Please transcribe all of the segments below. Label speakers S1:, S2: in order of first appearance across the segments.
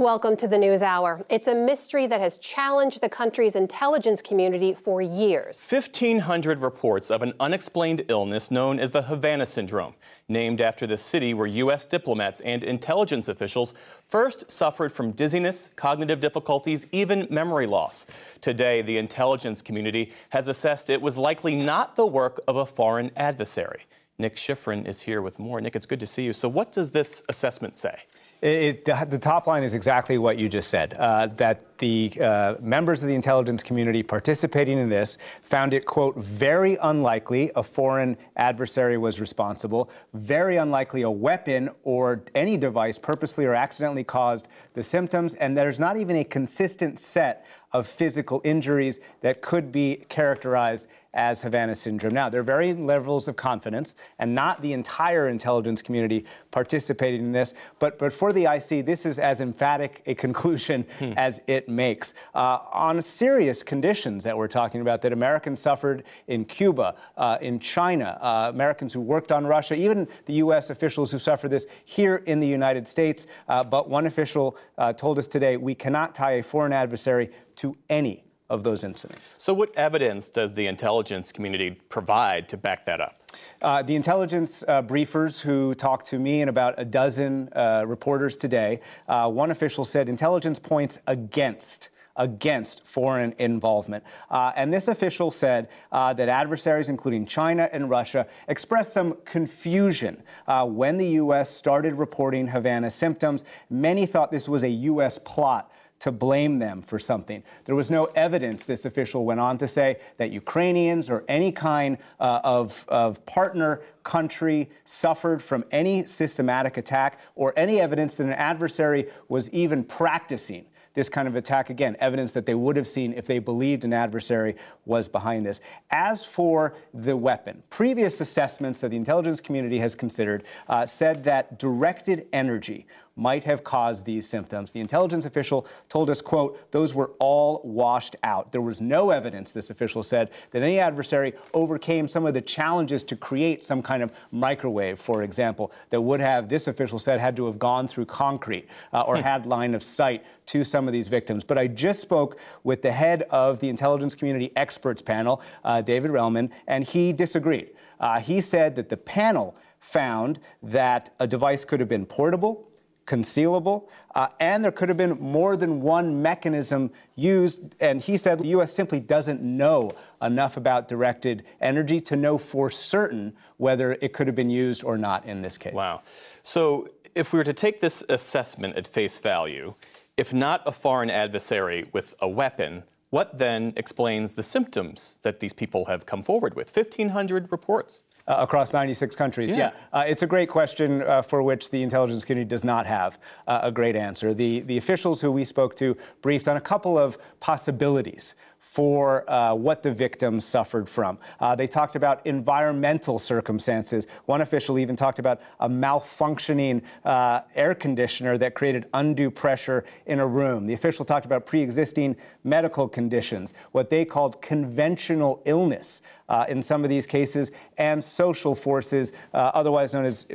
S1: Welcome to the News Hour. It's a mystery that has challenged the country's intelligence community for years.
S2: 1,500 reports of an unexplained illness known as the Havana Syndrome, named after the city where U.S. diplomats and intelligence officials first suffered from dizziness, cognitive difficulties, even memory loss. Today, the intelligence community has assessed it was likely not the work of a foreign adversary. Nick Schifrin is here with more. Nick, it's good to see you. So, what does this assessment say?
S3: It, the, top line is exactly what you just said uh, that the uh, members of the intelligence community participating in this found it, quote, very unlikely a foreign adversary was responsible, very unlikely a weapon or any device purposely or accidentally caused the symptoms, and there's not even a consistent set of physical injuries that could be characterized as Havana syndrome. Now, there are varying levels of confidence, and not the entire intelligence community participating in this, but, but for the IC, this is as emphatic a conclusion hmm. as it makes. Uh, on serious conditions that we're talking about that Americans suffered in Cuba, uh, in China, uh, Americans who worked on Russia, even the U.S. officials who suffered this here in the United States. Uh, but one official uh, told us today we cannot tie a foreign adversary to any of those incidents.
S2: So, what evidence does the intelligence community provide to back that up?
S3: Uh, the intelligence uh, briefers who talked to me and about a dozen uh, reporters today, uh, one official said intelligence points against against foreign involvement. Uh, and this official said uh, that adversaries, including China and Russia, expressed some confusion uh, when the U.S. started reporting Havana symptoms. Many thought this was a U.S. plot to blame them for something. There was no evidence, this official went on to say, that Ukrainians or any kind uh, of, of partner country suffered from any systematic attack or any evidence that an adversary was even practicing this kind of attack. Again, evidence that they would have seen if they believed an adversary was behind this. As for the weapon, previous assessments that the intelligence community has considered uh, said that directed energy might have caused these symptoms. The intelligence official told us, quote, those were all washed out. There was no evidence, this official said, that any adversary overcame some of the challenges to create some kind of microwave, for example, that would have, this official said, had to have gone through concrete uh, or hmm. had line of sight to some of these victims. But I just spoke with the head of the intelligence community experts panel, uh, David Relman, and he disagreed. Uh, he said that the panel found that a device could have been portable, concealable, uh, and there could have been more than one mechanism used. And he said the U.S. simply doesn't know enough about directed energy to know for certain whether it could have been used or not in this case.
S2: Wow. So if we were to take this assessment at face value, if not a foreign adversary with a weapon, what then explains the symptoms that these people have come forward with? 1,500 reports
S3: uh, across 96 countries? Yeah, yeah. Uh, it's a great question uh, for which the intelligence community does not have uh, a great answer. The, the officials who we spoke to briefed on a couple of possibilities for uh, what the victims suffered from. Uh, they talked about environmental circumstances. One official even talked about a malfunctioning uh, air conditioner that created undue pressure in a room. The official talked about pre existing medical conditions, what they called conventional illness uh, in some of these cases, and social forces, uh, otherwise known as,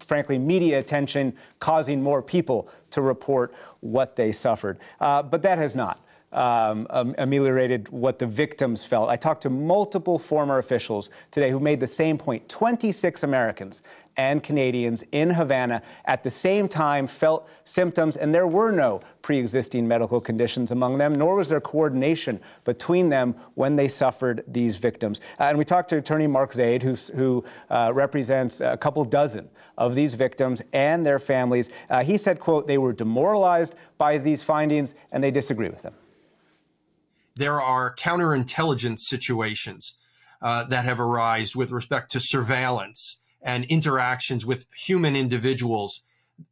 S3: frankly, media attention, causing more people to report what they suffered. Uh, but that has not um, ameliorated what the victims felt. I talked to multiple former officials today who made the same point. 26 Americans and Canadians in Havana at the same time felt symptoms, and there were no pre existing medical conditions among them, nor was there coordination between them when they suffered these victims. Uh, and we talked to attorney Mark Zaid, who uh, represents a couple dozen of these victims and their families. Uh, he said, quote, they were demoralized by these findings and they disagree with them
S4: there are counterintelligence situations uh, that have arisen with respect to surveillance and interactions with human individuals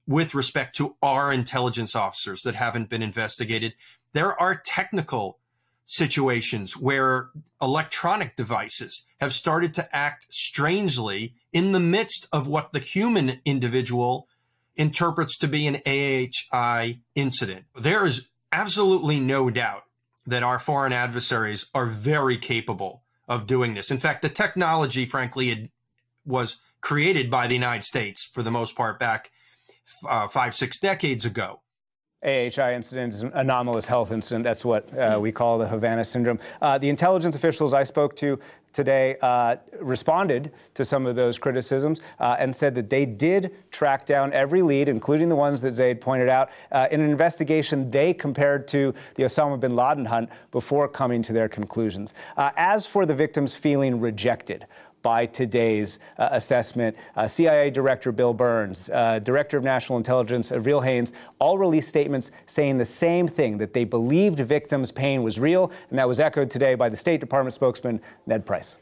S4: with respect to our intelligence officers that haven't been investigated. There are technical situations where electronic devices have started to act strangely in the midst of what the human individual interprets to be an AHI incident. There is absolutely no doubt that our foreign adversaries are very capable of doing this. In fact, the technology, frankly, was created by the United States for the most part back uh, five, six decades ago.
S3: AHI incident is an anomalous health incident. That's what uh, we call the Havana syndrome. Uh, the intelligence officials I spoke to today uh, responded to some of those criticisms uh, and said that they did track down every lead, including the ones that Zaid pointed out, uh, in an investigation they compared to the Osama bin Laden hunt before coming to their conclusions. Uh, as for the victims feeling rejected, by today's uh, assessment. Uh, CIA Director Bill Burns, uh, Director of National Intelligence Avril Haines, all released statements saying the same thing that they believed victims' pain was real, and that was echoed today by the State Department spokesman Ned Price.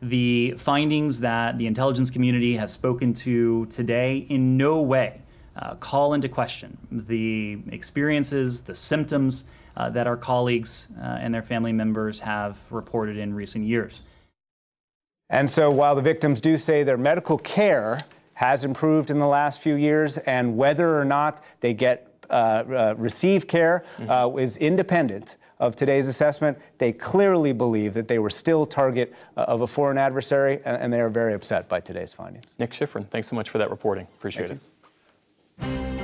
S5: The findings that the intelligence community has spoken to today in no way uh, call into question the experiences, the symptoms uh, that our colleagues uh, and their family members have reported in recent years.
S3: And so while the victims do say their medical care has improved in the last few years, and whether or not they get uh, uh, receive care mm-hmm. uh, is independent of today's assessment. They clearly believe that they were still target uh, of a foreign adversary, and, and, they are very upset by today's findings.
S2: Nick Schifrin, thanks so much for that reporting. Appreciate
S3: Thank
S2: it. You.